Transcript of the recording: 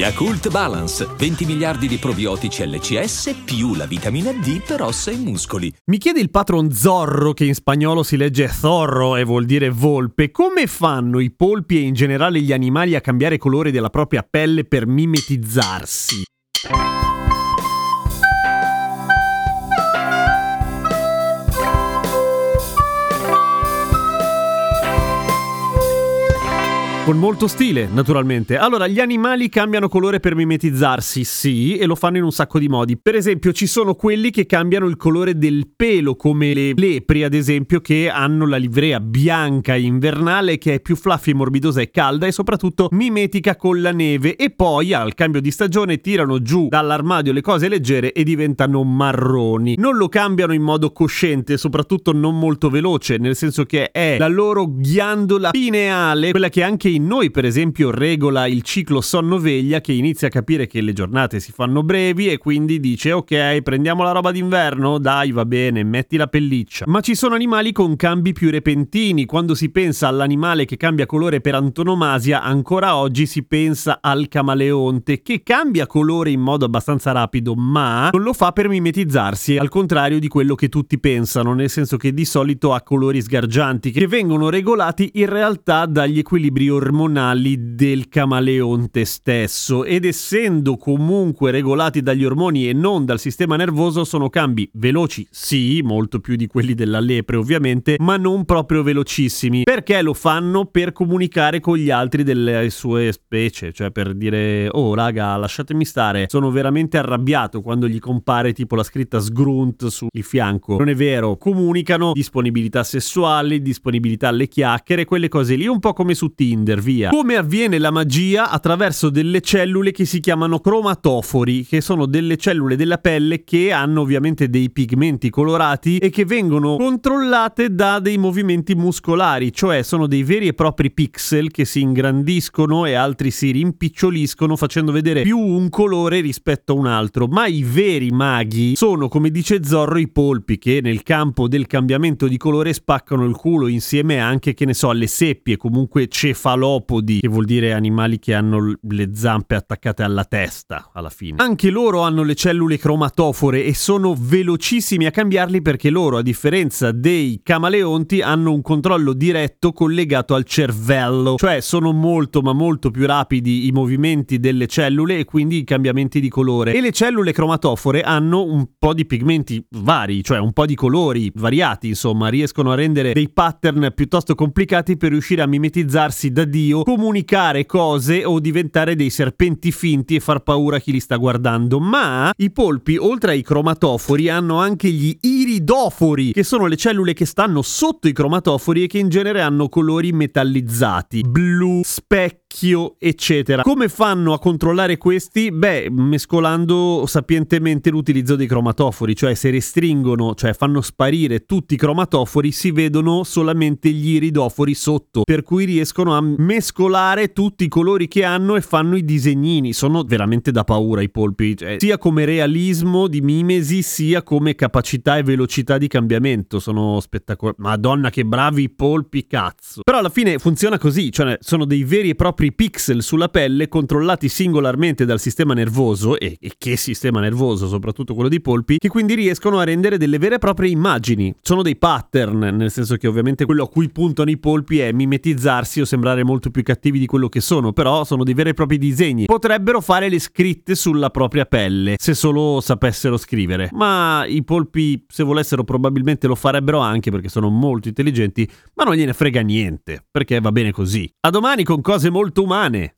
Yakult Balance, 20 miliardi di probiotici LCS più la vitamina D per ossa e muscoli. Mi chiede il patron Zorro, che in spagnolo si legge Zorro e vuol dire volpe, come fanno i polpi e in generale gli animali a cambiare colore della propria pelle per mimetizzarsi? Con molto stile, naturalmente. Allora, gli animali cambiano colore per mimetizzarsi, sì, e lo fanno in un sacco di modi. Per esempio, ci sono quelli che cambiano il colore del pelo, come le lepri, ad esempio, che hanno la livrea bianca invernale che è più fluffy, morbidosa e calda e soprattutto mimetica con la neve. E poi, al cambio di stagione, tirano giù dall'armadio le cose leggere e diventano marroni. Non lo cambiano in modo cosciente, soprattutto non molto veloce, nel senso che è la loro ghiandola pineale, quella che anche in noi, per esempio, regola il ciclo sonno-veglia che inizia a capire che le giornate si fanno brevi e quindi dice ok, prendiamo la roba d'inverno, dai va bene, metti la pelliccia. Ma ci sono animali con cambi più repentini, quando si pensa all'animale che cambia colore per antonomasia, ancora oggi si pensa al camaleonte che cambia colore in modo abbastanza rapido, ma non lo fa per mimetizzarsi, al contrario di quello che tutti pensano, nel senso che di solito ha colori sgargianti che vengono regolati in realtà dagli equilibri ormonali del camaleonte stesso ed essendo comunque regolati dagli ormoni e non dal sistema nervoso sono cambi veloci, sì, molto più di quelli della lepre ovviamente, ma non proprio velocissimi. Perché lo fanno? Per comunicare con gli altri delle sue specie, cioè per dire "Oh raga, lasciatemi stare, sono veramente arrabbiato" quando gli compare tipo la scritta sgrunt sul fianco. Non è vero, comunicano disponibilità sessuali, disponibilità alle chiacchiere, quelle cose lì, un po' come su Tinder Tinder, via. Come avviene la magia? Attraverso delle cellule che si chiamano cromatofori, che sono delle cellule della pelle che hanno ovviamente dei pigmenti colorati e che vengono controllate da dei movimenti muscolari, cioè sono dei veri e propri pixel che si ingrandiscono e altri si rimpiccioliscono facendo vedere più un colore rispetto a un altro. Ma i veri maghi sono, come dice Zorro, i polpi che nel campo del cambiamento di colore spaccano il culo insieme anche, che ne so, alle seppie, comunque cefalo cefalopodi, che vuol dire animali che hanno le zampe attaccate alla testa alla fine. Anche loro hanno le cellule cromatofore e sono velocissimi a cambiarli perché loro, a differenza dei camaleonti, hanno un controllo diretto collegato al cervello, cioè sono molto ma molto più rapidi i movimenti delle cellule e quindi i cambiamenti di colore. E le cellule cromatofore hanno un po' di pigmenti vari, cioè un po' di colori variati, insomma, riescono a rendere dei pattern piuttosto complicati per riuscire a mimetizzarsi da Dio, comunicare cose o diventare dei serpenti finti e far paura a chi li sta guardando. Ma i polpi, oltre ai cromatofori, hanno anche gli iridofori, che sono le cellule che stanno sotto i cromatofori e che in genere hanno colori metallizzati, blu, specchio, eccetera. Come fanno a controllare questi? Beh, mescolando sapientemente l'utilizzo dei cromatofori, cioè se restringono, cioè fanno sparire tutti i cromatofori, si vedono solamente gli iridofori sotto, per cui riescono a mescolare tutti i colori che hanno e fanno i disegnini. Sono veramente da paura i polpi, cioè, sia come realismo di mimesi, sia come capacità e velocità di cambiamento. Sono spettacolari. Madonna, che bravi i polpi, cazzo. Però alla fine funziona così, cioè sono dei veri e propri pixel sulla pelle controllati singolarmente dal sistema nervoso, e, e che sistema nervoso, soprattutto quello di polpi, che quindi riescono a rendere delle vere e proprie immagini. Sono dei pattern, nel senso che ovviamente quello a cui puntano i polpi è mimetizzarsi o sembrare molto più cattivi di quello che sono, però sono dei veri e propri disegni. Potrebbero fare le scritte sulla propria pelle, se solo sapessero scrivere. Ma i polpi, se volessero, probabilmente lo farebbero anche perché sono molto intelligenti, ma non gliene frega niente, perché va bene così. A domani con cose molto umane.